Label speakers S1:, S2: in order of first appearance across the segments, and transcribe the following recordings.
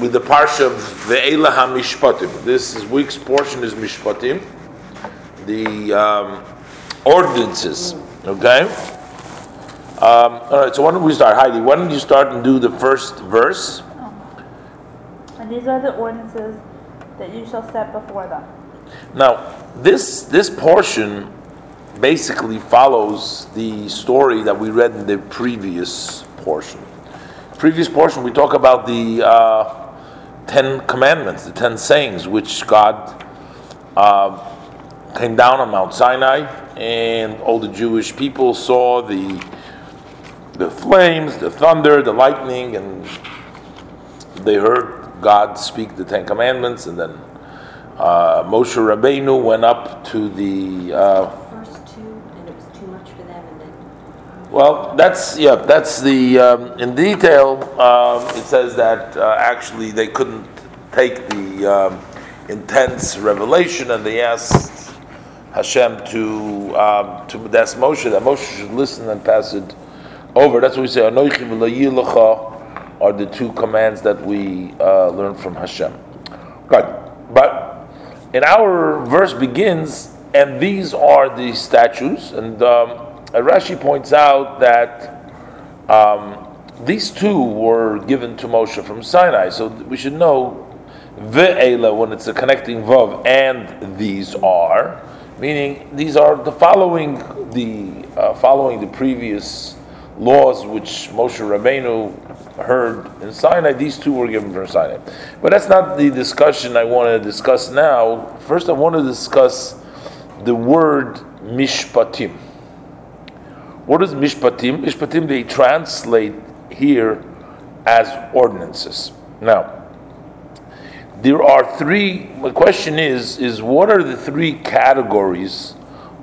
S1: with the parsha of the Ve'ela HaMishpatim. This is, week's portion is Mishpatim, the um, ordinances. Okay? Um, all right, so why don't we start? Heidi, why don't you start and do the first verse?
S2: And these are the ordinances that you shall set before them.
S1: Now, this this portion basically follows the story that we read in the previous portion. Previous portion, we talk about the uh, Ten Commandments, the Ten Sayings, which God uh, came down on Mount Sinai, and all the Jewish people saw the the flames, the thunder, the lightning, and they heard God speak the Ten Commandments, and then uh, Moshe Rabbeinu went up to the. Uh,
S3: first two, and it was too much for them, and then.
S1: Well, that's yeah, that's the um, in detail. Um, it says that uh, actually they couldn't take the um, intense revelation, and they asked Hashem to um, to ask Moshe that Moshe should listen and pass it over. That's what we say. Are the two commands that we uh, learn from Hashem. Good, but in our verse begins, and these are the statues, and um, Rashi points out that um, these two were given to Moshe from Sinai. So we should know ve'ela when it's a connecting vav, and these are, meaning these are the following the uh, following the previous laws which Moshe Rabbeinu heard in Sinai. These two were given from Sinai, but that's not the discussion I want to discuss now. First, I want to discuss the word mishpatim. What is mishpatim? Mishpatim they translate here as ordinances. Now, there are three. My question is: is what are the three categories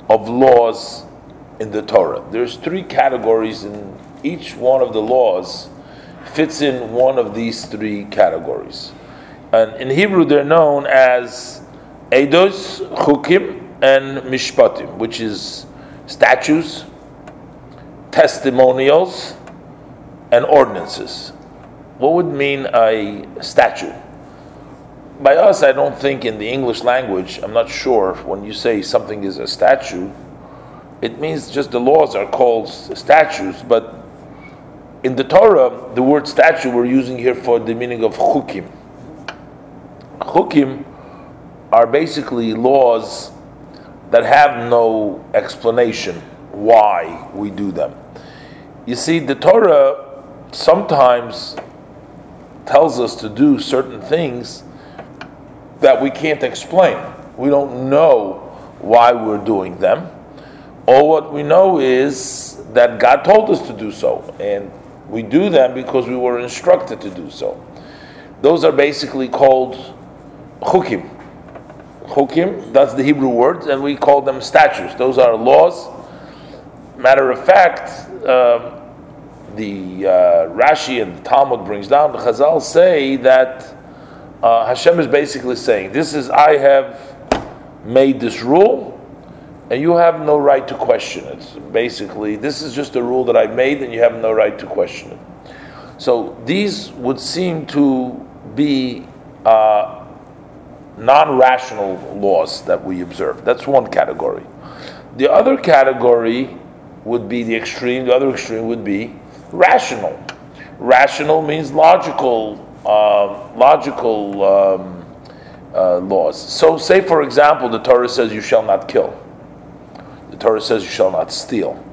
S1: of laws in the Torah? There's three categories, and each one of the laws fits in one of these three categories. And in Hebrew, they're known as Eidos, Chukim, and Mishpatim, which is statutes, testimonials, and ordinances. What would mean a statute? By us, I don't think in the English language, I'm not sure when you say something is a statute, it means just the laws are called statutes, but in the Torah, the word statute we're using here for the meaning of chukim. Chukim are basically laws that have no explanation why we do them. You see, the Torah sometimes tells us to do certain things that we can't explain. We don't know why we're doing them. All what we know is that God told us to do so, and we do them because we were instructed to do so. Those are basically called chukim. Chukim, that's the Hebrew word, and we call them statutes. Those are laws. Matter of fact, uh, the uh, Rashi and the Talmud brings down, the Chazal say that uh, Hashem is basically saying, This is, I have made this rule, and you have no right to question it. Basically, this is just a rule that I made, and you have no right to question it. So these would seem to be uh, non-rational laws that we observe. That's one category. The other category would be the extreme. The other extreme would be rational. Rational means logical, uh, logical um, uh, laws. So, say for example, the Torah says you shall not kill. The Torah says you shall not steal.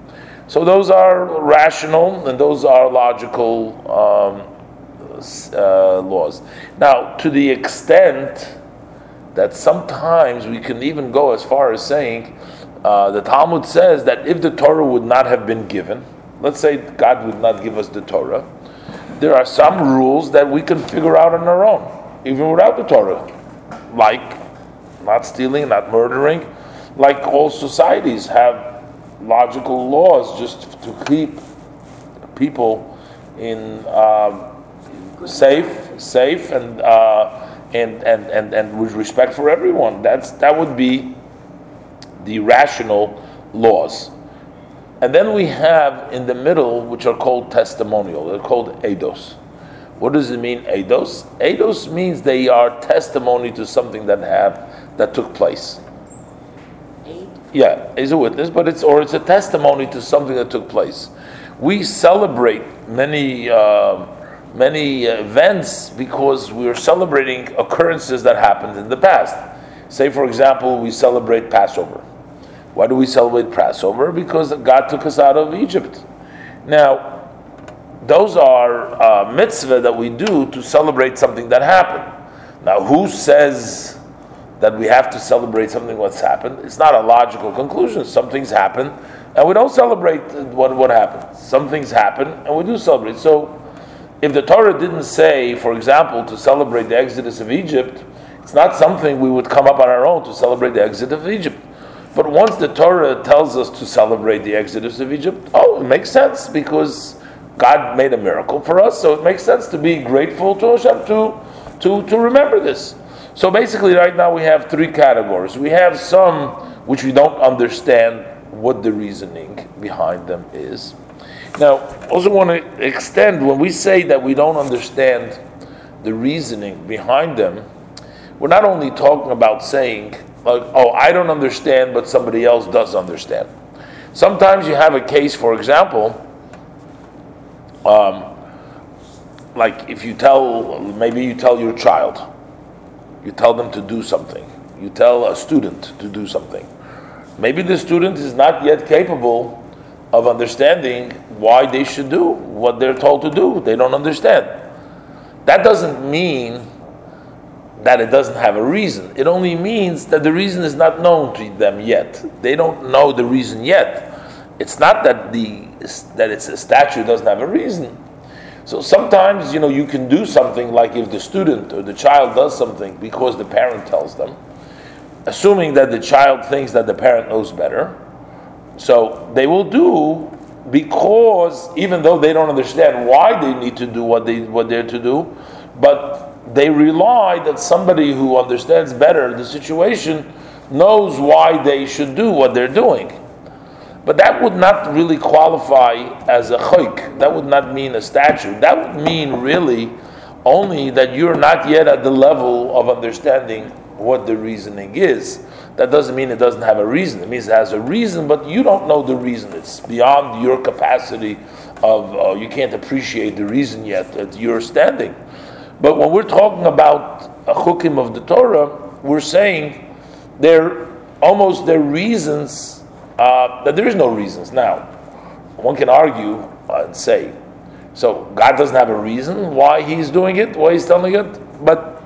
S1: So those are rational and those are logical um, uh, laws. Now, to the extent that sometimes we can even go as far as saying uh, the Talmud says that if the Torah would not have been given, let's say God would not give us the Torah, there are some rules that we can figure out on our own, even without the Torah, like not stealing, not murdering, like all societies have logical laws just to keep people in um, safe, safe, and, uh, and and and and with respect for everyone. That's that would be the rational laws. And then we have in the middle, which are called testimonial. They're called eidos. What does it mean, eidos? Eidos means they are testimony to something that have that took place.
S3: Aid?
S1: Yeah, is a witness, but it's or it's a testimony to something that took place. We celebrate many uh, many events because we are celebrating occurrences that happened in the past. Say, for example, we celebrate Passover. Why do we celebrate Passover? Because God took us out of Egypt. Now, those are uh, mitzvah that we do to celebrate something that happened. Now, who says that we have to celebrate something what's happened? It's not a logical conclusion. Some things happen, and we don't celebrate what, what happened. Some things happen, and we do celebrate. So, if the Torah didn't say, for example, to celebrate the exodus of Egypt, it's not something we would come up on our own to celebrate the exit of Egypt. But once the Torah tells us to celebrate the exodus of Egypt, oh, it makes sense because God made a miracle for us, so it makes sense to be grateful to Hashem to, to, to remember this. So basically, right now we have three categories. We have some which we don't understand what the reasoning behind them is. Now, also want to extend when we say that we don't understand the reasoning behind them, we're not only talking about saying, like, oh, I don't understand, but somebody else does understand. Sometimes you have a case, for example, um, like if you tell, maybe you tell your child, you tell them to do something, you tell a student to do something. Maybe the student is not yet capable of understanding why they should do what they're told to do. They don't understand. That doesn't mean that it doesn't have a reason. It only means that the reason is not known to them yet. They don't know the reason yet. It's not that the that it's a statue doesn't have a reason. So sometimes you know you can do something like if the student or the child does something because the parent tells them, assuming that the child thinks that the parent knows better. So they will do because even though they don't understand why they need to do what they what they're to do, but they rely that somebody who understands better the situation knows why they should do what they're doing. But that would not really qualify as a chayk. That would not mean a statue. That would mean really only that you're not yet at the level of understanding what the reasoning is. That doesn't mean it doesn't have a reason. It means it has a reason, but you don't know the reason. It's beyond your capacity of, uh, you can't appreciate the reason yet that you're standing. But when we're talking about a chukim of the Torah, we're saying they're almost their reasons uh, that there is no reasons. Now, one can argue and say, so God doesn't have a reason why He's doing it, why He's telling it, but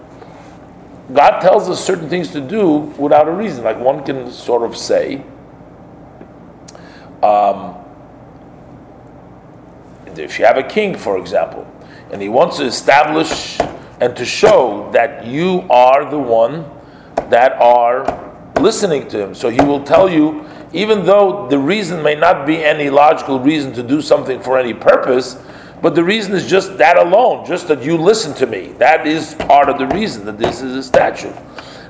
S1: God tells us certain things to do without a reason. Like one can sort of say, um, if you have a king, for example, and he wants to establish and to show that you are the one that are listening to him. So he will tell you, even though the reason may not be any logical reason to do something for any purpose, but the reason is just that alone, just that you listen to me. That is part of the reason that this is a statute.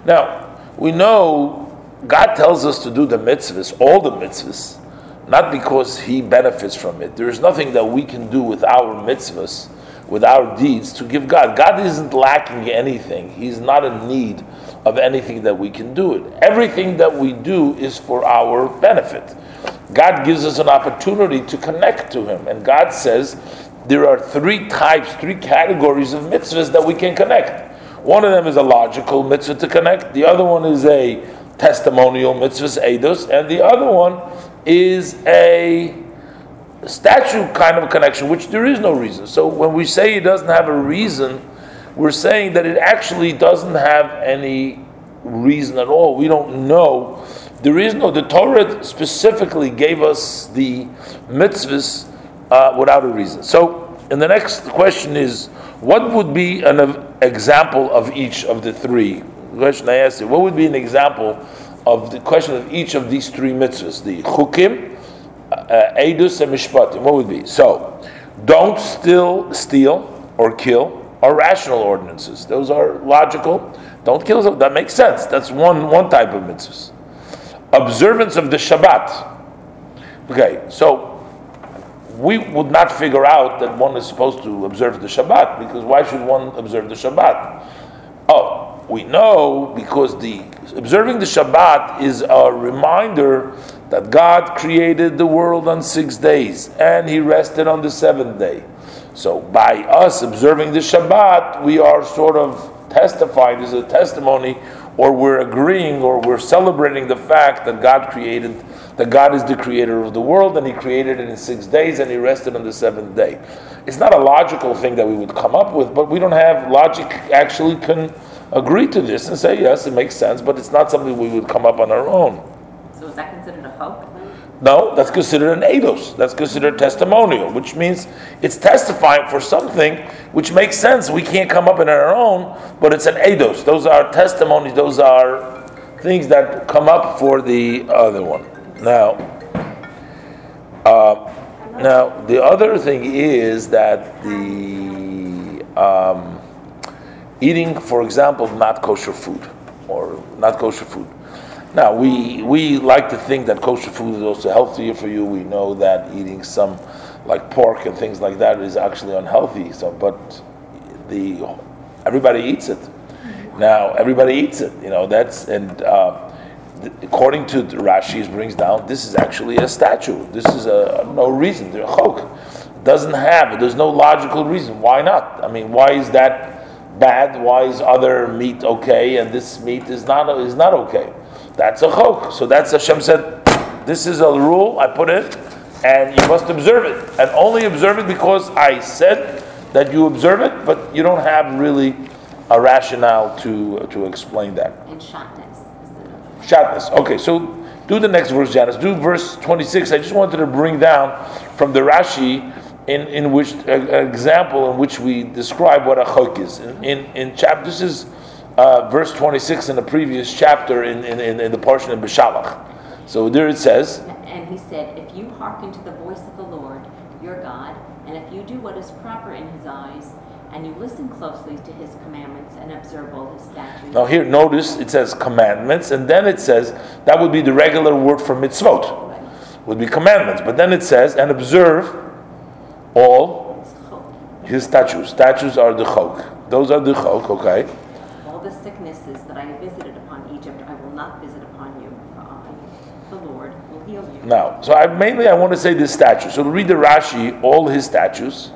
S1: Now, we know God tells us to do the mitzvahs, all the mitzvahs, not because He benefits from it. There is nothing that we can do with our mitzvahs with our deeds to give God. God isn't lacking anything. He's not in need of anything that we can do it. Everything that we do is for our benefit. God gives us an opportunity to connect to Him. And God says there are three types, three categories of mitzvahs that we can connect. One of them is a logical mitzvah to connect, the other one is a testimonial mitzvah, edus, and the other one is a statue kind of connection, which there is no reason. So when we say it doesn't have a reason, we're saying that it actually doesn't have any reason at all. We don't know. There is no, the Torah specifically gave us the mitzvahs uh, without a reason. So, and the next question is, what would be an example of each of the three? Question I asked you, what would be an example of the question of each of these three mitzvahs? The chukim, uh, Uh, edus and mishpatim. What would be? So, don't still steal or kill are rational ordinances. Those are logical. Don't kill. That makes sense. That's one one type of mitzvahs. Observance of the Shabbat. Okay, so we would not figure out that one is supposed to observe the Shabbat because why should one observe the Shabbat? Oh, we know because the observing the Shabbat is a reminder that God created the world on six days and He rested on the seventh day. So by us observing the Shabbat, we are sort of testifying, this is a testimony, or we're agreeing or we're celebrating the fact that God created, that God is the creator of the world and He created it in six days and He rested on the seventh day. It's not a logical thing that we would come up with, but we don't have logic actually can agree to this and say, yes, it makes sense, but it's not something we would come up on our own.
S3: So is that considered a hoax?
S1: No, that's considered an eidos. That's considered testimonial, which means it's testifying for something which makes sense. We can't come up in our own, but it's an eidos. Those are testimonies. Those are things that come up for the other one. Now, uh, now the other thing is that the um, eating, for example, not kosher food or not kosher food. Now we we like to think that kosher food is also healthier for you. We know that eating some like pork and things like that is actually unhealthy. So, but the everybody eats it. Now everybody eats it. You know that's and uh, th- according to Rashi brings down this is actually a statue. This is a no reason. The chok doesn't have it. There's no logical reason. Why not? I mean, why is that bad? Why is other meat okay and this meat is not is not okay? That's a chok. So that's Hashem said, this is a rule I put in, and you must observe it, and only observe it because I said that you observe it, but you don't have really a rationale to to explain that.
S3: Is the-
S1: Shatnez. Okay, so do the next verse, Janice. Do verse 26. I just wanted to bring down from the Rashi in, in which an example in which we describe what a chok is. In, in, in chapter, this is uh, verse 26 in the previous chapter in, in, in, in the portion of Beshalach. So there it says,
S3: And he said, If you hearken to the voice of the Lord, your God, and if you do what is proper in his eyes, and you listen closely to his commandments and observe all his statutes.
S1: now here, notice it says commandments, and then it says that would be the regular word for mitzvot, would be commandments. But then it says, and observe all his statutes. Statutes are the chok. Those are the chok, okay?
S3: Sicknesses that I have visited upon Egypt, I will not visit upon you, for I, the Lord, will heal you.
S1: Now, so I, mainly I want to say this statute. So read the Rashi, all his statutes.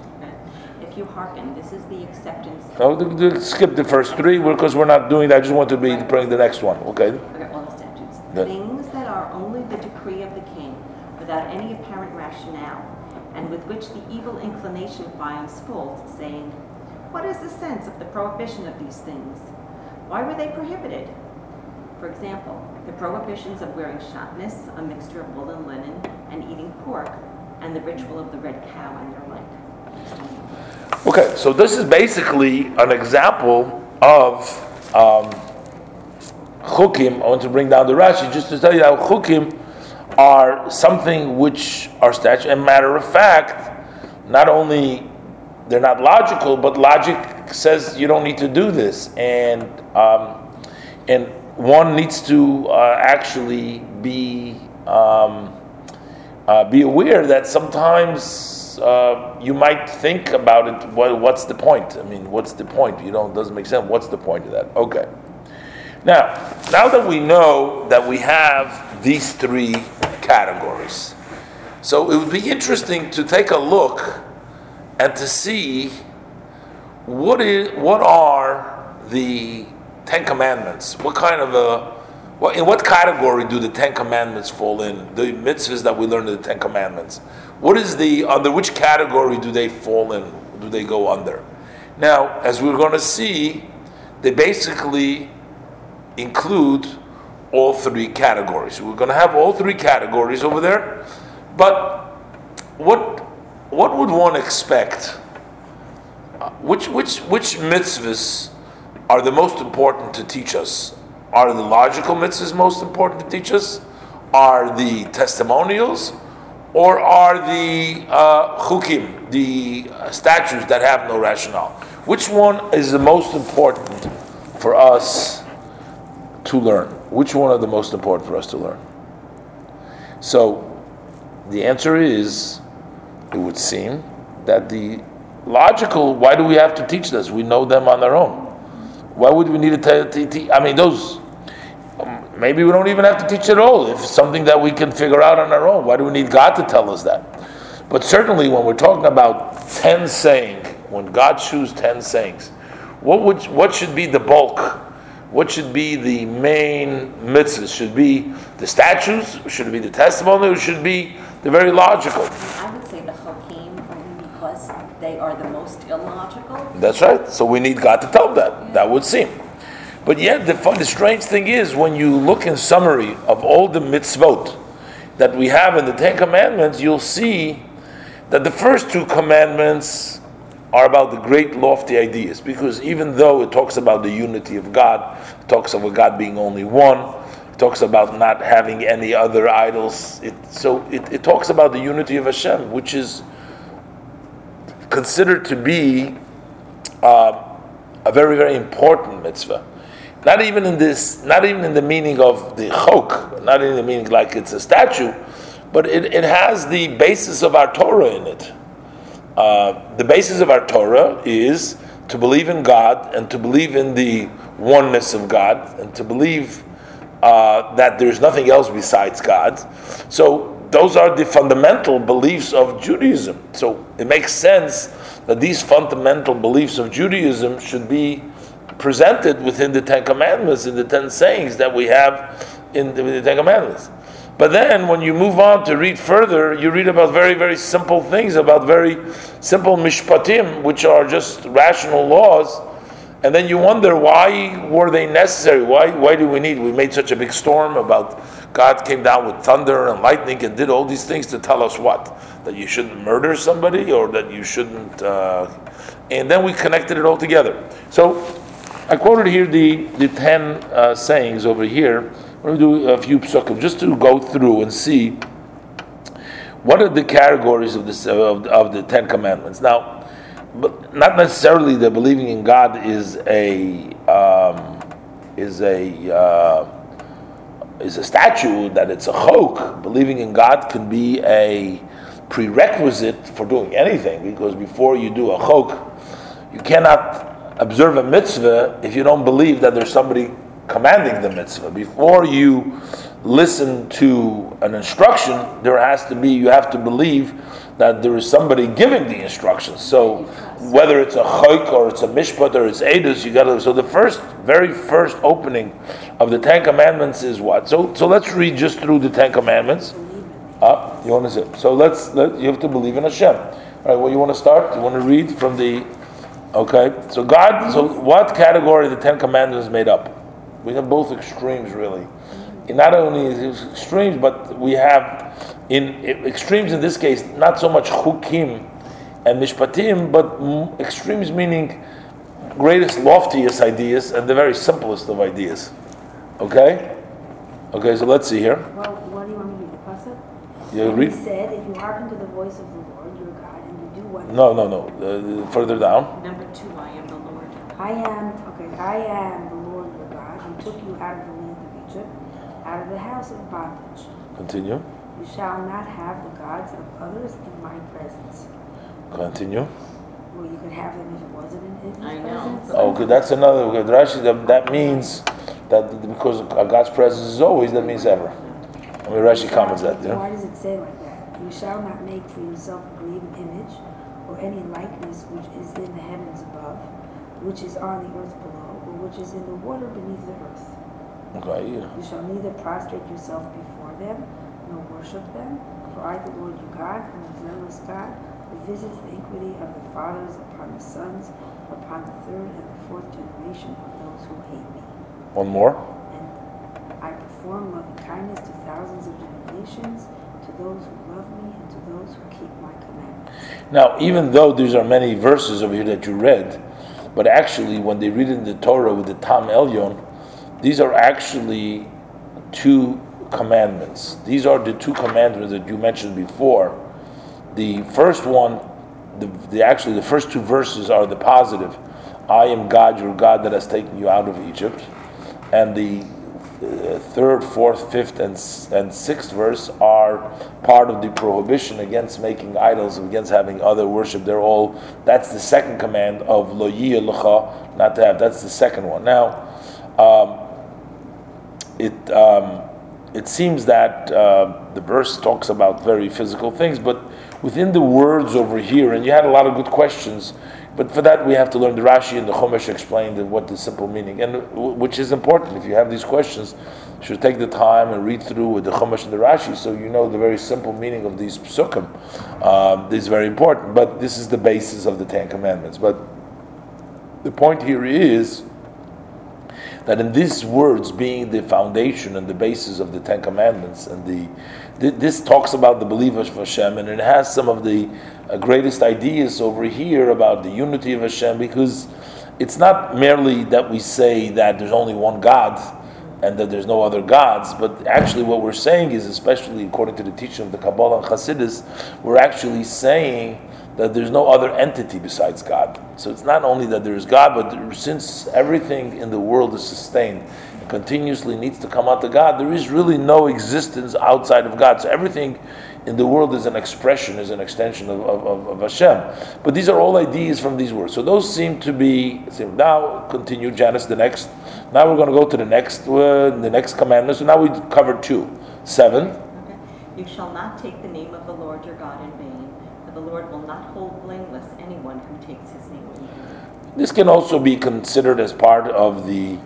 S3: If you hearken, this is the acceptance.
S1: No, skip the first three because we're not doing that. I just want to be bring the next one. Okay.
S3: Okay, all the statutes.
S1: Yeah.
S3: Things that are only the decree of the king, without any apparent rationale, and with which the evil inclination finds fault, saying, What is the sense of the prohibition of these things? Why were they prohibited? For example, the prohibitions of wearing shatnez, a mixture of wool and linen, and eating pork, and the ritual of the red cow and their like.
S1: Okay. So this is basically an example of um, chukim. I want to bring down the Rashi just to tell you how chukim are something which are statute. And matter of fact, not only they're not logical, but logic says you don't need to do this, and um, and one needs to uh, actually be um, uh, be aware that sometimes uh, you might think about it. What, what's the point? I mean, what's the point? You know, doesn't make sense. What's the point of that? Okay. Now, now that we know that we have these three categories, so it would be interesting to take a look and to see what is what are the Ten Commandments? What kind of a what in what category do the Ten Commandments fall in? The mitzvahs that we learn in the Ten Commandments. What is the under which category do they fall in? Do they go under? Now, as we're going to see, they basically include all three categories. We're going to have all three categories over there, but what what would one expect? Which which which mitzvahs are the most important to teach us? Are the logical mitzvahs most important to teach us? Are the testimonials, or are the uh, chukim, the uh, statutes that have no rationale? Which one is the most important for us to learn? Which one are the most important for us to learn? So, the answer is it would seem, that the logical, why do we have to teach this? We know them on their own. Why would we need to tell, te- te- I mean, those, um, maybe we don't even have to teach it all. If something that we can figure out on our own, why do we need God to tell us that? But certainly when we're talking about 10 saying, when God chooses 10 sayings, what, would, what should be the bulk? What should be the main mitzvahs? Should be the statutes? Should be the testimony? Or should be the very logical?
S3: I would say the Hakim only because they are the most illogical.
S1: That's right. So we need God to tell them that. That would seem. But yet, the, fun, the strange thing is when you look in summary of all the mitzvot that we have in the Ten Commandments, you'll see that the first two commandments are about the great lofty ideas. Because even though it talks about the unity of God, it talks about God being only one, it talks about not having any other idols. It, so it, it talks about the unity of Hashem, which is considered to be uh, a very, very important mitzvah. Not even in this, not even in the meaning of the chok, not in the meaning like it's a statue, but it, it has the basis of our Torah in it. Uh, the basis of our Torah is to believe in God and to believe in the oneness of God and to believe uh, that there's nothing else besides God. So those are the fundamental beliefs of Judaism. So it makes sense that these fundamental beliefs of Judaism should be presented within the Ten Commandments, in the Ten Sayings that we have in the, in the Ten Commandments. But then when you move on to read further, you read about very, very simple things, about very simple mishpatim, which are just rational laws. And then you wonder why were they necessary? Why, why do we need? We made such a big storm about God came down with thunder and lightning and did all these things to tell us what? That you shouldn't murder somebody or that you shouldn't. Uh, and then we connected it all together. So I quoted here the, the 10 uh, sayings over here. We're going to do a few psukim just to go through and see what are the categories of, this, of, of the Ten Commandments. Now, but not necessarily that believing in God is a um, is a uh, is a statue that it's a chok. Believing in God can be a prerequisite for doing anything because before you do a chok, you cannot observe a mitzvah if you don't believe that there's somebody commanding the mitzvah. Before you listen to an instruction, there has to be, you have to believe that there is somebody giving the instructions. So whether it's a chayk or it's a mishpat or it's edus, you gotta, so the first, very first opening of the Ten Commandments is what? So, so let's read just through the Ten Commandments. Ah, you want to say? So let's, let, you have to believe in Hashem. All right, well, you want to start? You want to read from the, okay. So God, so what category the Ten Commandments made up? We have both extremes, really. And not only is it extremes, but we have in extremes in this case not so much chukim and mishpatim, but m- extremes meaning greatest, loftiest ideas and the very simplest of ideas. Okay, okay. So let's see here.
S4: Well, what do you want me to read? The?
S1: You read?
S4: He said, if you hearken to the voice of the Lord your God and you do what
S1: No, no, no. Uh, further down.
S3: Number two, I am the Lord.
S4: I am, okay, I am the Lord your God who took you out of the land of Egypt, out of the house of bondage.
S1: Continue.
S4: You shall not have the gods of others in my presence.
S1: Continue.
S4: Well, you could have them if it wasn't in his
S3: I know.
S4: presence.
S1: Oh, okay, that's another. Okay, Rashi, that, that means that because God's presence is always, that means ever. I mean, Rashi comments that. Yeah.
S4: Why does it say like that? You shall not make for yourself a graven image or any likeness which is in the heavens above, which is on the earth below, or which is in the water beneath the earth.
S1: Okay. yeah.
S4: You shall neither prostrate yourself before them, nor worship them, for I, the Lord your God, am a zealous God, visits the iniquity of the fathers upon the sons, upon the third and the fourth generation of those who hate me.
S1: One more.
S4: And I perform loving kindness to thousands of generations, to those who love me, and to those who keep my commandments.
S1: Now, even though these are many verses over here that you read, but actually, when they read in the Torah with the Ta'am Elyon, these are actually two commandments. These are the two commandments that you mentioned before. The first one, the, the actually the first two verses are the positive. I am God, your God, that has taken you out of Egypt, and the uh, third, fourth, fifth, and, and sixth verse are part of the prohibition against making idols, against having other worship. They're all, that's the second command of lo yiyeh lecha, not to have. That's the second one. Now, um, it, um, it seems that uh, the verse talks about very physical things, but within the words over here, and you had a lot of good questions, but for that we have to learn the Rashi and the Chumash explained what the simple meaning, and which is important. If you have these questions, you should take the time and read through with the Chumash and the Rashi, so you know the very simple meaning of these psukim. Um, this is very important, but this is the basis of the Ten Commandments. But the point here is that in these words being the foundation and the basis of the Ten Commandments, and the th- this talks about the believers of Hashem, and it has some of the uh, greatest ideas over here about the unity of Hashem, because it's not merely that we say that there's only one God and that there's no other gods, but actually what we're saying is, especially according to the teaching of the Kabbalah and Hasidus, we're actually saying that there's no other entity besides God. So it's not only that there is God, but since everything in the world is sustained and continuously needs to come out to God, there is really no existence outside of God. So everything in the world is an expression, is an extension of, of, of, of Hashem. But these are all ideas from these words. So those seem to be. seem- Now continue, Janice. The next. Now we're going to go to the next uh, the next commandment. So now we covered two, seven.
S3: Okay. You shall not take the name of the Lord your God in vain, for the Lord will not hold blameless anyone who takes his name in vain.
S1: This can also be considered as part of the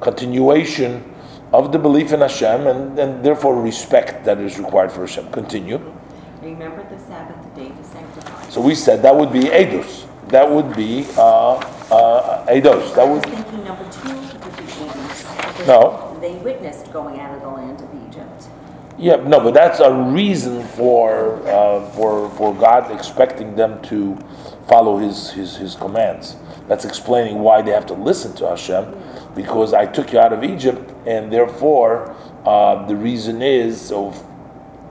S1: continuation of the belief in Hashem and, and therefore respect that is required for Hashem. Continue.
S3: Remember the Sabbath day to sanctify.
S1: So we said that would be Eidos. That would be uh, uh, Eidos. That would
S3: thinking number two would be because
S1: No.
S3: They witnessed going out of the land of Egypt.
S1: yeah no, but that's a reason for uh, for for God expecting them to follow His His His commands. That's explaining why they have to listen to Hashem, because I took you out of Egypt, and therefore uh, the reason is so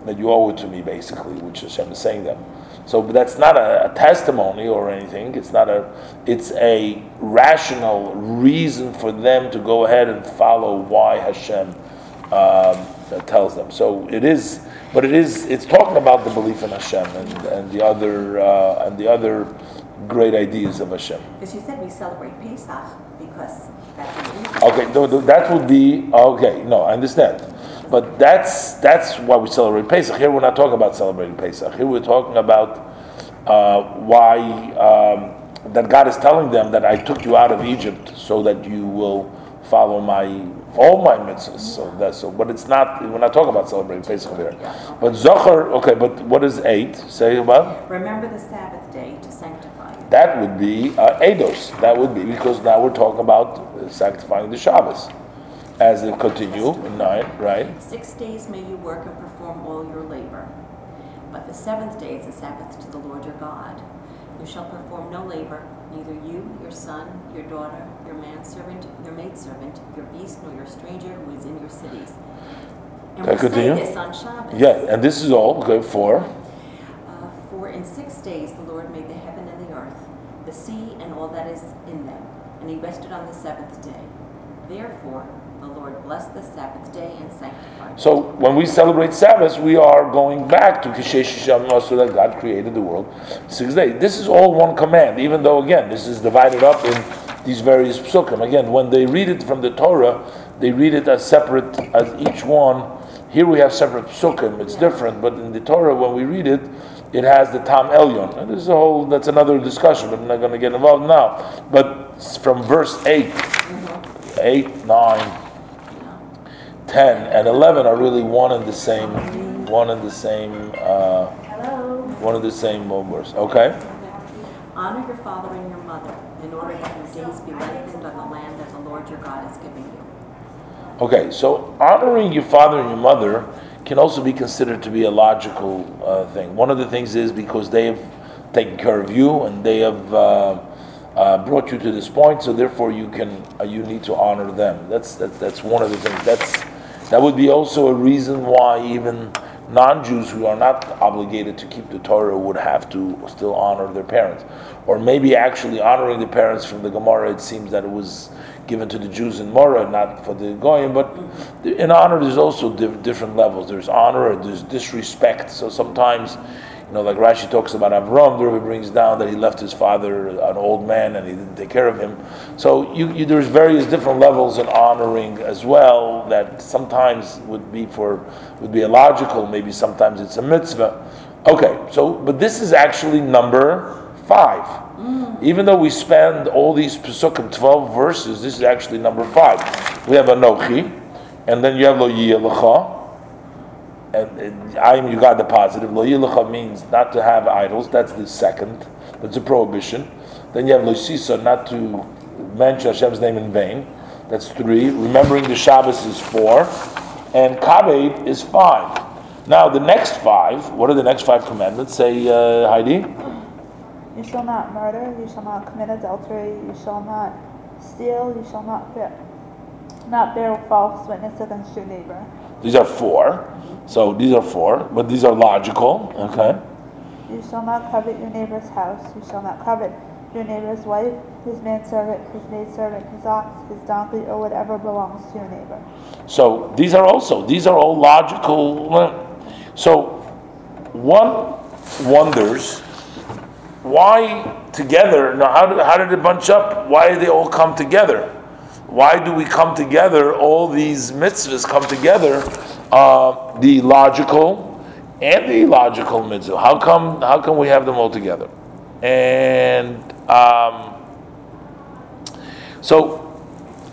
S1: that you owe it to me, basically, which Hashem is saying them. So, that's not a, a testimony or anything. It's not a. It's a rational reason for them to go ahead and follow why Hashem um, tells them. So it is, but it is. It's talking about the belief in Hashem and, and the other uh, and the other great ideas of Hashem.
S3: Because you said we celebrate Pesach because that's
S1: Okay, no, that would be okay. No, I understand, but that's that's why we celebrate Pesach. Here we're not talking about celebrating Pesach. Here we're talking about uh, why um, that God is telling them that I took you out of Egypt so that you will follow my all my mitzvahs. So that's so, but it's not. We're not talking about celebrating Pesach here. But Zohar, okay, but what is eight? Say about.
S3: Remember the Sabbath day to sanctify.
S1: That would be uh, Eidos. That would be because now we're talking about uh, sanctifying the Shabbos. As it continue nine, right?
S3: Six days may you work and perform all your labor. But the seventh day is a Sabbath to the Lord your God. You shall perform no labor, neither you, your son, your daughter, your manservant, your maidservant, your beast, nor your stranger who is in your cities. And we say
S1: continue.
S3: this on Shabbos.
S1: Yeah, and this is all okay for
S3: Uh, For in six days the Lord made the heaven and the earth, the sea and all that is in them, and he rested on the seventh day. Therefore, the Lord blessed the Sabbath day and sanctified it.
S1: So when we celebrate Sabbath, we are going back to Kishesh Shem so that God created the world six days. This is all one command, even though again this is divided up in these various psukim. Again, when they read it from the Torah, they read it as separate as each one. Here we have separate psukim; it's different. But in the Torah, when we read it, it has the Ta'am Elyon. And this is a whole. That's another discussion, but I'm not going to get involved now. But from verse eight, eight, nine. 10 and 11 are really one and the same one and the same uh, one and the same verse okay
S3: Honor your father and your mother, in order that your days be lengthened on the land that the Lord your God is giving you.
S1: okay so honoring your father and your mother can also be considered to be a logical uh, thing. One of the things is because they have taken care of you and they have uh, uh, brought you to this point so therefore you can uh, you need to honor them. That's that's, that's one of the things. That's that would be also a reason why even non-Jews who are not obligated to keep the Torah would have to still honor their parents, or maybe actually honoring the parents from the Gemara. It seems that it was given to the Jews in Marah, not for the Goyim. But in honor, there's also diff- different levels. There's honor, there's disrespect. So sometimes, you know, like Rashi talks about Avram, the Rebbe brings down that he left his father an old man and he didn't take care of him. So you, you, there's various different levels in honoring as well that sometimes would be for would be illogical. Maybe sometimes it's a mitzvah. Okay, so but this is actually number five. Even though we spend all these pesukim, 12 verses, this is actually number five. We have Anochi, and then you have Lo Yiyelecha, and, and I am you got the positive. Lo Yiyelecha means not to have idols, that's the second, that's a prohibition. Then you have Lo Sisa, not to mention Hashem's name in vain, that's three. Remembering the Shabbos is four, and Kabed is five. Now the next five, what are the next five commandments? Say, uh, Heidi.
S2: You shall not murder, you shall not commit adultery, you shall not steal, you shall not bear, not bear false witness against your neighbor.
S1: These are four. So these are four, but these are logical. Okay.
S2: You shall not covet your neighbor's house, you shall not covet your neighbor's wife, his manservant, his maidservant, his ox, his donkey, or whatever belongs to your neighbor.
S1: So these are also these are all logical. So one wonders why together. Now, how did, how did it bunch up? Why did they all come together? Why do we come together? All these mitzvahs come together. Uh, the logical and the illogical mitzvah. How come? How come we have them all together? And um, so,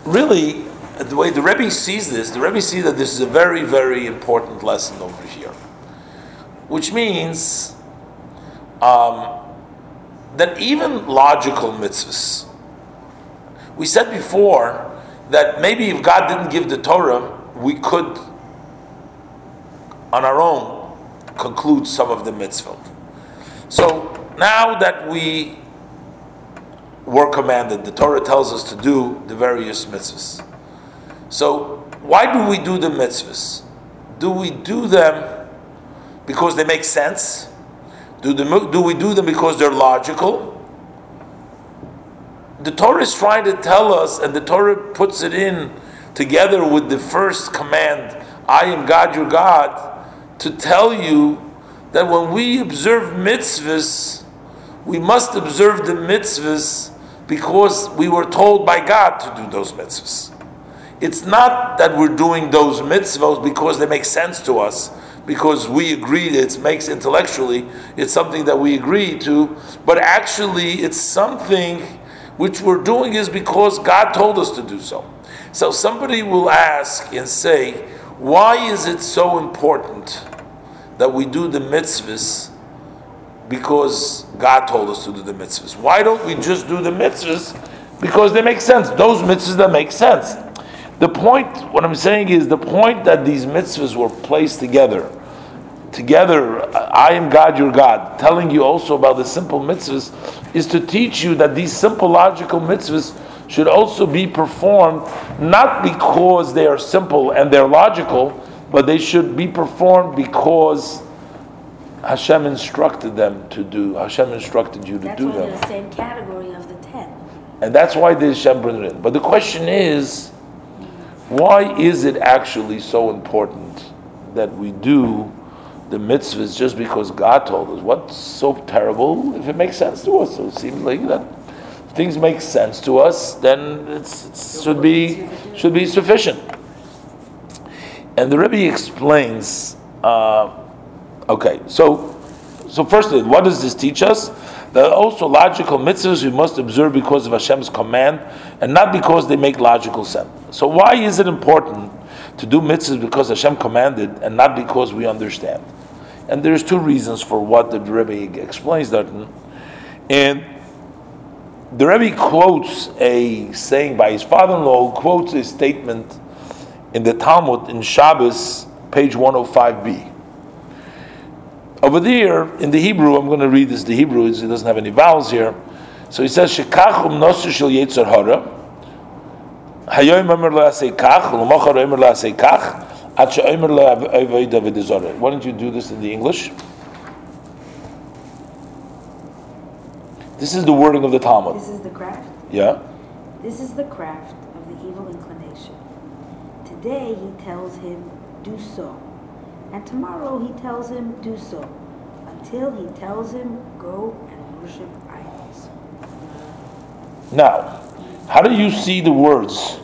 S1: really, the way the Rebbe sees this, the Rebbe sees that this is a very, very important lesson over here, which means um, that even logical mitzvahs. We said before that maybe if God didn't give the Torah, we could, on our own, conclude some of the mitzvot. So now that we were commanded, the Torah tells us to do the various mitzvahs. So why do we do the mitzvahs? Do we do them because they make sense? Do, the, do we do them because they're logical? The Torah is trying to tell us, and the Torah puts it in together with the first command, I am God your God, to tell you that when we observe mitzvahs, we must observe the mitzvahs because we were told by God to do those mitzvahs. It's not that we're doing those mitzvahs because they make sense to us, because we agree it makes intellectually, it's something that we agree to, but actually it's something which we're doing is because God told us to do so. So somebody will ask and say, why is it so important that we do the mitzvahs because God told us to do the mitzvahs? Why don't we just do the mitzvahs because they make sense? Those mitzvahs that make sense. The point, what I'm saying is, the point that these mitzvahs were placed together, together, I am God, your God, telling you also about the simple mitzvahs, is to teach you that these simple logical mitzvahs should also be performed not because they are simple and they're logical, but they should be performed because Hashem instructed them to do. Hashem instructed you to
S4: That's
S1: do them,
S4: they're the same category of the ten.
S1: and that's why the Hashem brings it in. But the question is, why is it actually so important that we do the mitzvahs just because God told us? What's so terrible if it makes sense to us? So it seems like that if things make sense to us, then it should be should be sufficient. And the Rebbe explains. Uh, okay, so so firstly, what does this teach us? There are also logical mitzvahs we must observe because of Hashem's command and not because they make logical sense. So why is it important to do mitzvahs because Hashem commanded and not because we understand? And there's two reasons for what the Rebbe explains that. And the Rebbe quotes a saying by his father-in-law, who quotes a statement in the Talmud in Shabbos, page 105b. Over there, in the Hebrew, I'm going to read this, the Hebrew, it doesn't have any vowels here. So he says, Shekachum nosu shel yetzer hara, omer lo yasei kach, omer lo yasei kach, she'omer lo avoid avodah zarah. Why don't you do this in the English? This is the wording of the Talmud.
S4: This is the craft.
S1: Yeah?
S4: This is the craft of the evil inclination. Today he tells him, do so. And tomorrow he tells him, do so. Until he tells him, go and worship idols.
S1: Now, how do you see the words?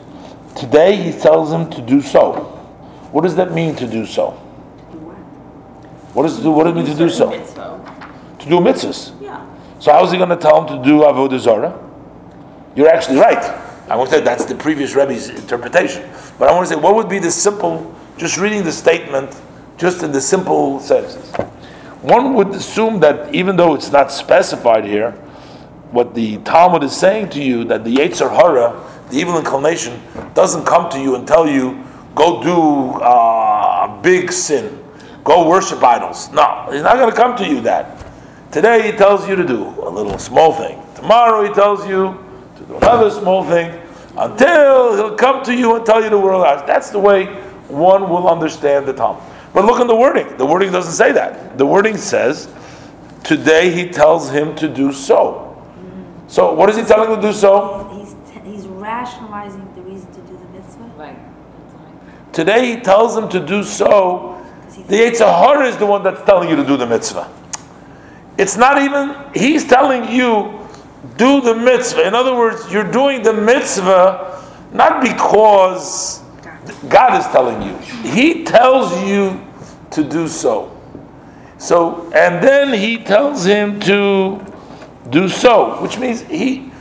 S1: Today he tells him to do so. What does that mean to do so?
S4: To do what?
S1: What does what does it mean to do so?
S3: Mitzvah.
S1: To do mitzvahs.
S3: Yeah.
S1: So how is he going to tell him to do avodah zarah? You're actually right. I want to say that's the previous Rebbe's interpretation. But I want to say, what would be the simple, just reading the statement, just in the simple senses? One would assume that even though it's not specified here, what the Talmud is saying to you, that the Yetzer Hara, the evil inclination, doesn't come to you and tell you, go do uh, a big sin, go worship idols. No, he's not going to come to you that. Today he tells you to do a little small thing. Tomorrow he tells you to do another small thing until he'll come to you and tell you the world out. That's the way one will understand the Talmud. But look at the wording. The wording doesn't say that. The wording says, today he tells him to do so. So what is he telling him to do so?
S4: He's, he's rationalizing the reason to do the mitzvah.
S3: Right.
S1: Today he tells him to do so. The Yetzer Hara is the one that's telling you to do the mitzvah. It's not even, he's telling you, do the mitzvah. In other words, you're doing the mitzvah not because God is telling you. He tells you to do so. So, and then he tells him to do so, which means he,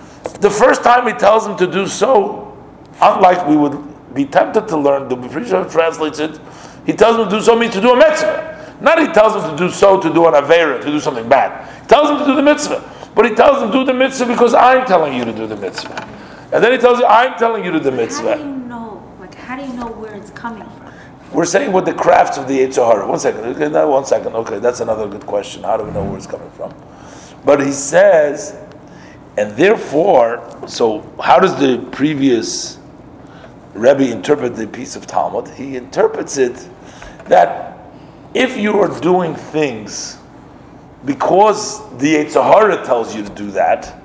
S1: the first time he tells him to do so, unlike we would be tempted to learn, the Befrisha translates it, he tells him to do so means to do a mitzvah. Not he tells him to do so to do an avera, to do something bad. He tells him to do the mitzvah. But he tells him do the mitzvah because I'm telling you to do the mitzvah. And then he tells you, I'm telling you to do the mitzvah.
S4: How do you know? Like, how do you know where it's coming from?
S1: We're saying what the crafts of the Yetzer Hara. One second. Okay, one second. Okay, that's another good question. How do we know where it's coming from? But he says, and therefore, so how does the previous Rebbe interpret the piece of Talmud? He interprets it that if you are doing things because the Yetzer Hara tells you to do that,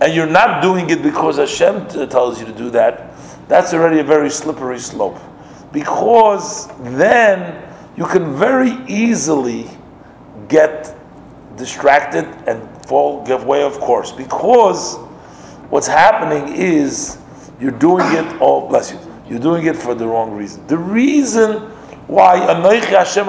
S1: and you're not doing it because Hashem tells you to do that, that's already a very slippery slope. Because then you can very easily get distracted and fall, give way of course. Because what's happening is you're doing it, oh, bless you, you're doing it for the wrong reason. The reason why Hashem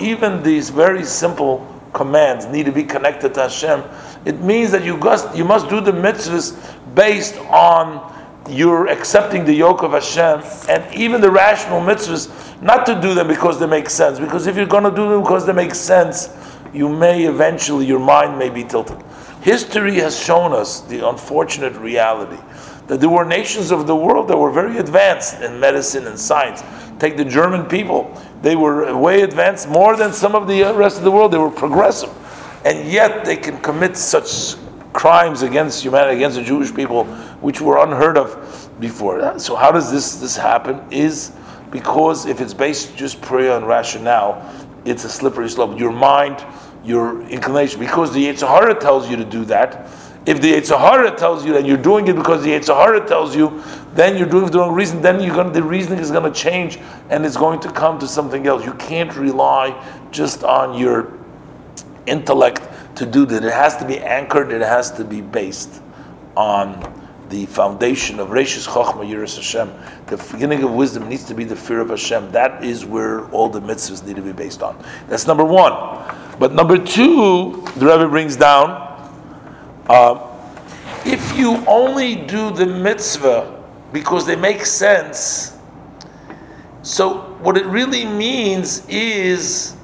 S1: even these very simple commands need to be connected to Hashem, it means that you must, you must do the mitzvahs based on you're accepting the yoke of Hashem, and even the rational mitzvahs, not to do them because they make sense. Because if you're going to do them because they make sense, you may eventually, your mind may be tilted. History has shown us the unfortunate reality that there were nations of the world that were very advanced in medicine and science. Take the German people, they were way advanced more than some of the rest of the world, they were progressive. And yet they can commit such crimes against humanity, against the Jewish people, which were unheard of before. So how does this, this happen? Is because if it's based just prayer and rationale, it's a slippery slope. Your mind, your inclination, because the Yetzer Hara tells you to do that. If the Yetzer Hara tells you that you're doing it because the Yetzer Hara tells you, then you're doing it for the wrong reason. Then you're going, the reasoning is going to change, and it's going to come to something else. You can't rely just on your intellect to do that. It has to be anchored. It has to be based on the foundation of Reshis Chochma Yiras Hashem. The beginning of wisdom needs to be the fear of Hashem. That is where all the mitzvahs need to be based on. That's number one. But number two, the Rebbe brings down, uh, if you only do the mitzvah because they make sense, so what it really means is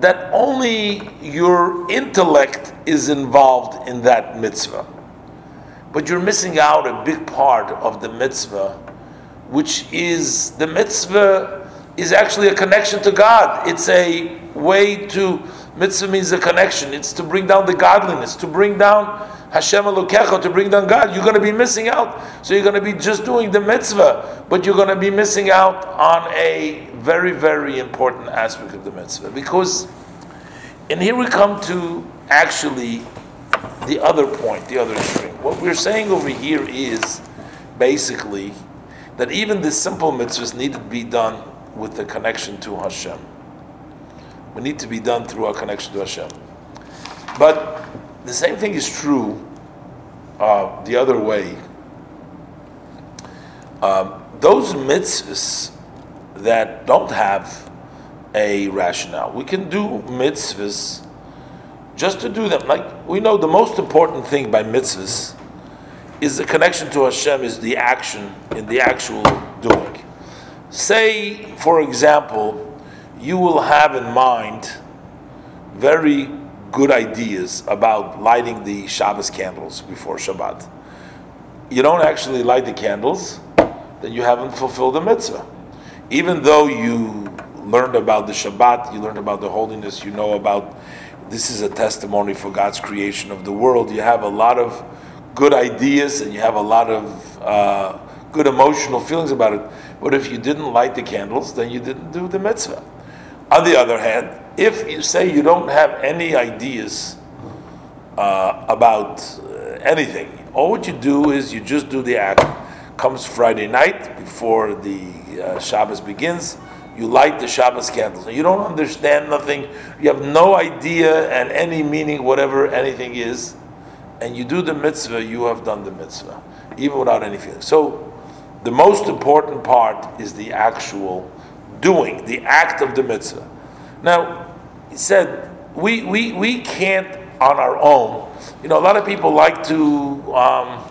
S1: that only your intellect is involved in that mitzvah. But you're missing out a big part of the mitzvah, which is the mitzvah is actually a connection to God. It's a way to, mitzvah means a connection. It's to bring down the godliness, to bring down Hashem Elokecha, to bring down God. You're going to be missing out. So you're going to be just doing the mitzvah, but you're going to be missing out on a very, very important aspect of the mitzvah. Because, and here we come to actually the other point, the other extreme. What we're saying over here is basically that even the simple mitzvahs need to be done with the connection to Hashem. We need to be done through our connection to Hashem. But the same thing is true uh, the other way. Um, those mitzvahs that don't have a rationale, we can do mitzvahs just to do them. Like we know the most important thing by mitzvahs is the connection to Hashem, is the action in the actual doing. Say, for example, you will have in mind very good ideas about lighting the Shabbos candles before Shabbat. You don't actually light the candles, then you haven't fulfilled the mitzvah. Even though you learned about the Shabbat, you learned about the holiness, you know about this is a testimony for God's creation of the world. You have a lot of good ideas and you have a lot of uh, good emotional feelings about it. But if you didn't light the candles, then you didn't do the mitzvah. On the other hand, if you say you don't have any ideas uh, about uh, anything, all what you do is you just do the act. Comes Friday night before the uh, Shabbos begins, you light the Shabbos candles. You don't understand nothing. You have no idea and any meaning, whatever anything is, and you do the mitzvah. You have done the mitzvah, even without any feeling. So, the most important part is the actual doing, the act of the mitzvah. Now, he said, we, we, we can't on our own. You know, a lot of people like to um,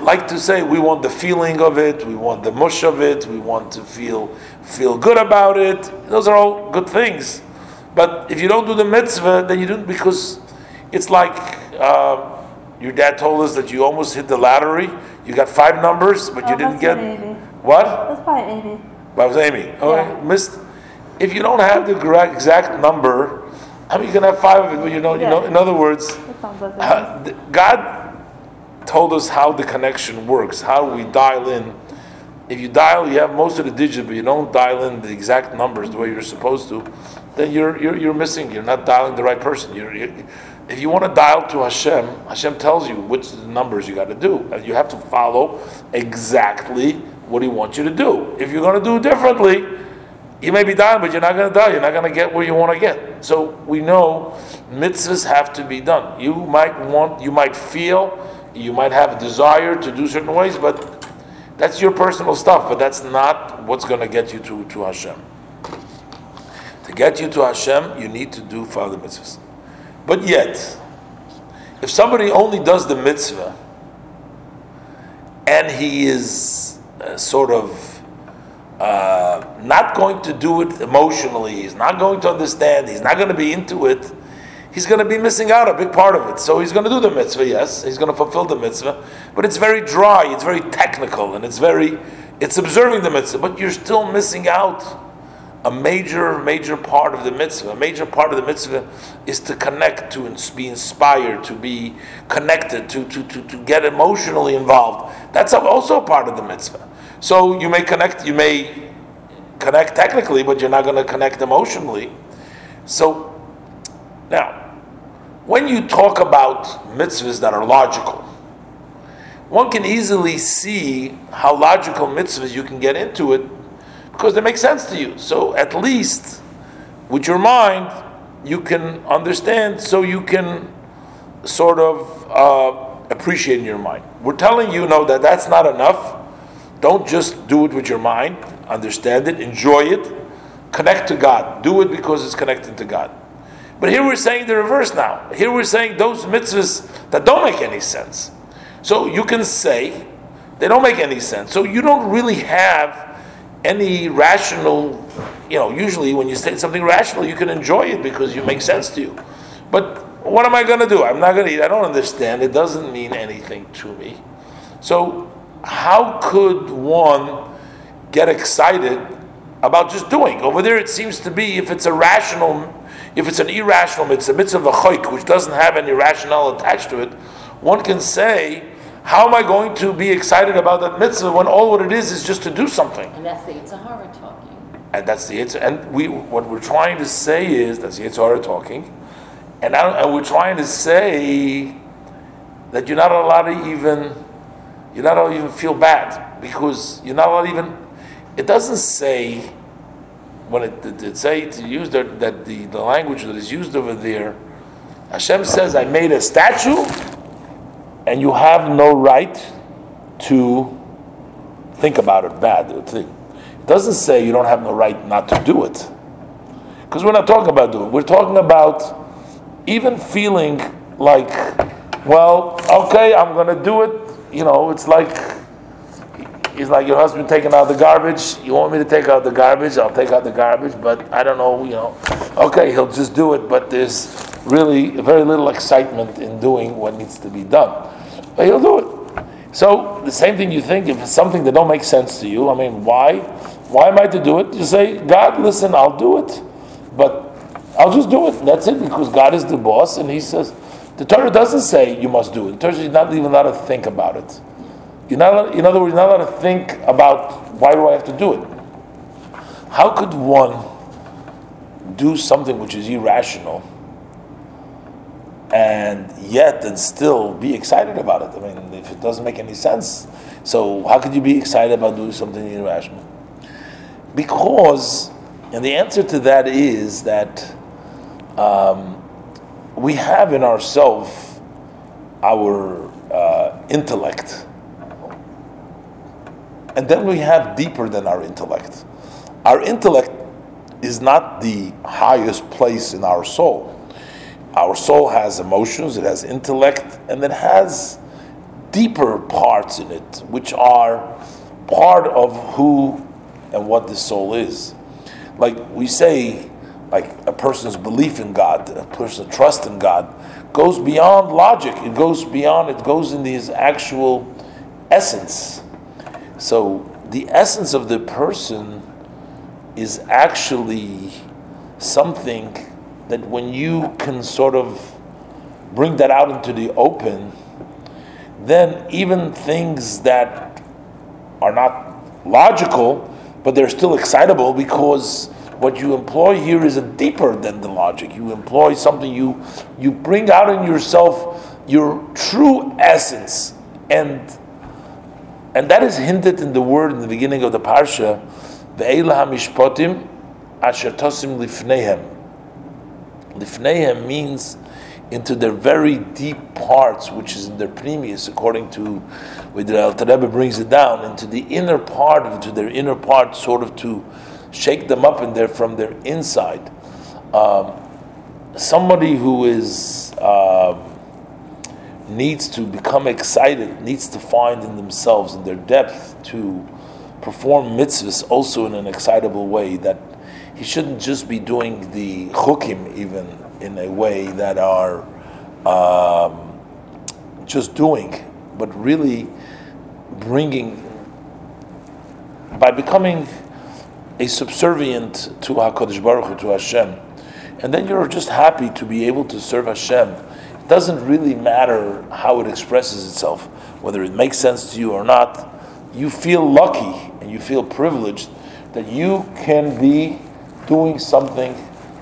S1: like to say we want the feeling of it, we want the mush of it, we want to feel feel good about it. Those are all good things. But if you don't do the mitzvah, then you don't because it's like uh, your dad told us that you almost hit the lottery. You got five numbers, but you
S2: Oh,
S1: didn't
S2: that's
S1: get what?
S2: That's probably Amy.
S1: That was Amy. Oh,
S2: Yeah.
S1: missed. If you don't have the exact number, how many you can have five of it? But you know, you know. In other words,
S2: That sounds like Amy.
S1: uh, th- God told us how the connection works, how we dial in. If you dial, you have most of the digits, but you don't dial in the exact numbers the way you're supposed to, then you're you're, you're missing. You're not dialing the right person. You're, you if you want to dial to Hashem, Hashem tells you which numbers you got to do, you have to follow exactly what He wants you to do. If you're going to do differently, you may be dying, but you're not going to die. You're not going to get where you want to get. So we know mitzvahs have to be done. You might want, you might feel, you might have a desire to do certain ways, but that's your personal stuff. But that's not what's going to get you to, to Hashem. To get you to Hashem, you need to do Father mitzvahs. But yet, if somebody only does the mitzvah and he is uh, sort of uh, not going to do it emotionally, he's not going to understand, he's not going to be into it, he's going to be missing out a big part of it. So he's going to do the mitzvah, yes, he's going to fulfill the mitzvah, but it's very dry, it's very technical, and it's very, it's observing the mitzvah, but you're still missing out a major, major part of the mitzvah. A major part of the mitzvah is to connect, to ins- be inspired, to be connected, to, to, to, to get emotionally involved. That's also a part of the mitzvah. So you may connect, you may connect technically, but you're not going to connect emotionally. So now, when you talk about mitzvahs that are logical, one can easily see how logical mitzvahs you can get into it because they make sense to you. So at least with your mind, you can understand, so you can sort of uh, appreciate in your mind. We're telling you, no, that that's not enough. Don't just do it with your mind. Understand it, enjoy it, connect to God. Do it because it's connected to God. But here we're saying the reverse now. Here we're saying those mitzvahs that don't make any sense. So you can say they don't make any sense. So you don't really have any rational, you know, usually when you say something rational, you can enjoy it because it makes sense to you. But what am I going to do? I'm not going to eat. I don't understand. It doesn't mean anything to me. So, how could one get excited about just doing? Over there, it seems to be if it's a rational, if it's an irrational mitzvah, mitzvah of a choik, which doesn't have any rationale attached to it, one can say, how am I going to be excited about that mitzvah when all what it is is just to do something?
S5: And that's the Yetzer Hara talking.
S1: And that's the Yitzhak. And we, what we're trying to say is, that's the Yitzhak talking, and, I, and we're trying to say that you're not allowed to even, you're not allowed to even feel bad because you're not allowed even. It doesn't say when it, it, it say to use the, that the, the language that is used over there. Hashem says, "I made a statue, and you have no right to think about it bad." It doesn't say you don't have no right not to do it, because we're not talking about doing. It. We're talking about even feeling like, well, okay, I'm going to do it. You know, it's like it's like your husband taking out the garbage. You want me to take out the garbage? I'll take out the garbage, but I don't know. You know, okay, he'll just do it. But there's really very little excitement in doing what needs to be done. But he'll do it. So the same thing you think if it's something that don't make sense to you. I mean, why? Why am I to do it? You say, God, listen, I'll do it, but I'll just do it. That's it because God is the boss, and He says. The Torah doesn't say you must do it. The Torah is not even allowed to think about it. You're not, in other words, you're not allowed to think about why do I have to do it. How could one do something which is irrational and yet and still be excited about it? I mean, if it doesn't make any sense, so how could you be excited about doing something irrational? Because, and the answer to that is that um, we have in ourselves our uh, intellect and then we have deeper than our intellect. Our intellect is not the highest place in our soul. Our soul has emotions, it has intellect, and it has deeper parts in it, which are part of who and what the soul is. Like we say, like a person's belief in God, a person's trust in God, goes beyond logic. It goes beyond, it goes in his actual essence. So the essence of the person is actually something that when you can sort of bring that out into the open, then even things that are not logical, but they're still excitable because what you employ here is a deeper than the logic. You employ something you you bring out in yourself your true essence and and that is hinted in the word in the beginning of the parsha, Ve'ela hamishpotim asher tosim lifnehem. Lifnehem means into their very deep parts, which is in their previous, according to where the Alter Rebbe brings it down, into the inner part, into their inner part, sort of to shake them up in there from their inside. Um, somebody who is um, needs to become excited, needs to find in themselves, in their depth, to perform mitzvahs also in an excitable way. That he shouldn't just be doing the chukim even in a way that are um, just doing, but really bringing by becoming a subservient to Hakadosh Baruch Hu, to Hashem, and then you're just happy to be able to serve Hashem It doesn't really matter how it expresses itself, whether it makes sense to you or not. You feel lucky and you feel privileged that you can be doing something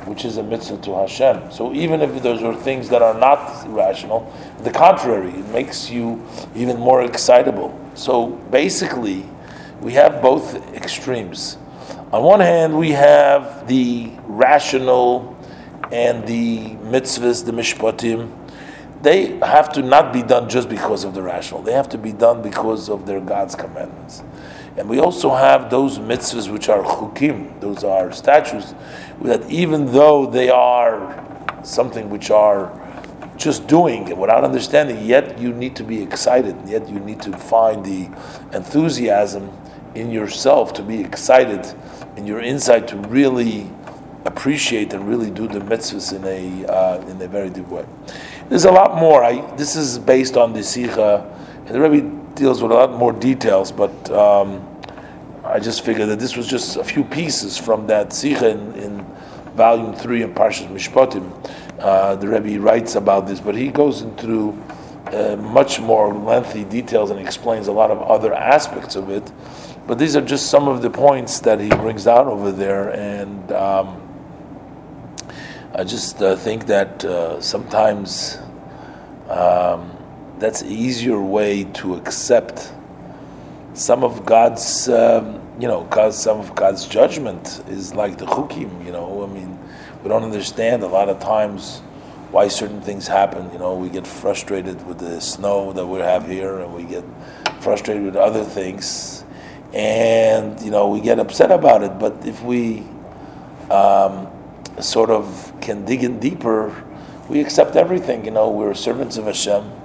S1: which is a mitzvah to Hashem. So even if those are things that are not rational, the contrary, it makes you even more excitable. So basically, we have both extremes. On one hand, we have the rational and the mitzvahs, the mishpatim, they have to not be done just because of the rational. They have to be done because of their God's commandments. And we also have those mitzvahs which are chukim, those are statutes, that even though they are something which are just doing it without understanding, yet you need to be excited, yet you need to find the enthusiasm in yourself to be excited in your inside to really appreciate and really do the mitzvahs in a uh, in a very deep way. There's a lot more. I, this is based on the Sikha, and the Rebbe deals with a lot more details, but um, I just figured that this was just a few pieces from that Sikha in, in volume 3 in Parshas Mishpatim. Uh, the Rebbe writes about this, but he goes into uh, much more lengthy details and explains a lot of other aspects of it. But these are just some of the points that he brings out over there, and um, I just uh, think that uh, sometimes um, that's an easier way to accept some of God's, um, you know, God's, some of God's judgment is like the chukim. You know, I mean, we don't understand a lot of times why certain things happen. You know, we get frustrated with the snow that we have here, and we get frustrated with other things, and you know, we get upset about it. But if we um, sort of can dig in deeper, we accept everything. You know, we're servants of Hashem.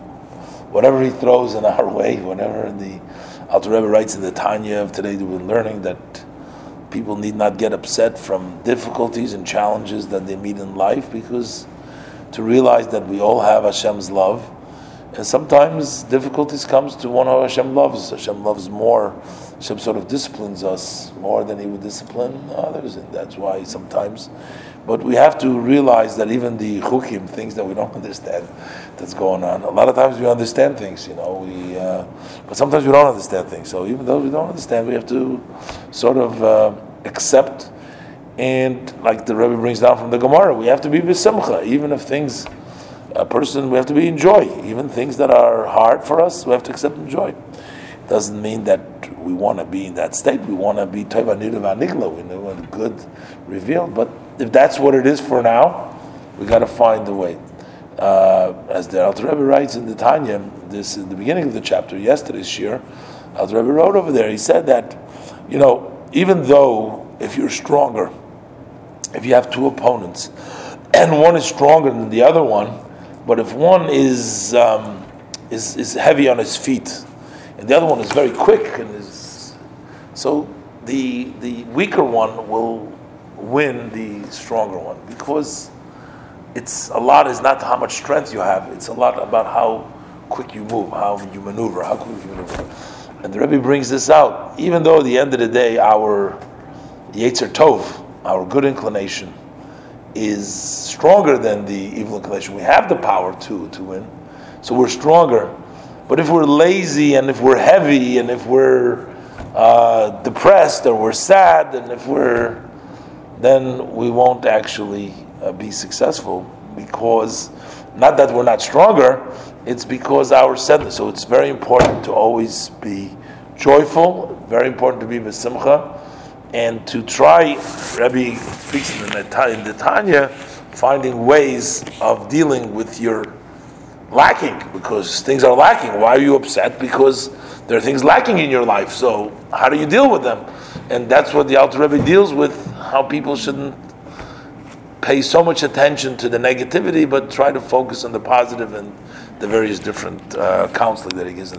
S1: Whatever He throws in our way, whatever the Alter Rebbe writes in the Tanya of today, we're learning that people need not get upset from difficulties and challenges that they meet in life because to realize that we all have Hashem's love. And sometimes difficulties comes to one who Hashem loves. Hashem loves more. Hashem sort of disciplines us more than He would discipline others, and that's why sometimes. But we have to realize that even the chukim, things that we don't understand, that's going on. A lot of times we understand things, you know. We, uh, but sometimes we don't understand things. So even though we don't understand, we have to sort of uh, accept. And like the Rebbe brings down from the Gemara, we have to be besimcha, even if things, a person, we have to be in joy. Even things that are hard for us, we have to accept in joy. Doesn't mean that we want to be in that state. We want to be taiva nigla. We know what good revealed. But if that's what it is for now, we got to find a way. Uh, as the Alter Rebbe writes in the Tanya, this in the beginning of the chapter, yesterday's year, Alter Rebbe wrote over there. He said that, you know, even though if you're stronger, if you have two opponents, and one is stronger than the other one, but if one is um, is is heavy on his feet, and the other one is very quick and is so the the weaker one will win the stronger one because it's a lot is not how much strength you have it's a lot about how quick you move how you maneuver how quick you maneuver. And the Rebbe brings this out even though at the end of the day our Yetzer Tov our good inclination is stronger than the evil inclination we have the power to to win so we're stronger. But if we're lazy and if we're heavy and if we're uh, depressed or we're sad and if we're, then we won't actually uh, be successful because not that we're not stronger, it's because our sadness. So it's very important to always be joyful, very important to be besimcha, and to try, Rabbi speaks in the Tanya, finding ways of dealing with your lacking because things are lacking. Why are you upset? Because there are things lacking in your life. So how do you deal with them? And that's what the Alter Rebbe deals with. How people shouldn't pay so much attention to the negativity, but try to focus on the positive and the various different uh, counseling that he gives.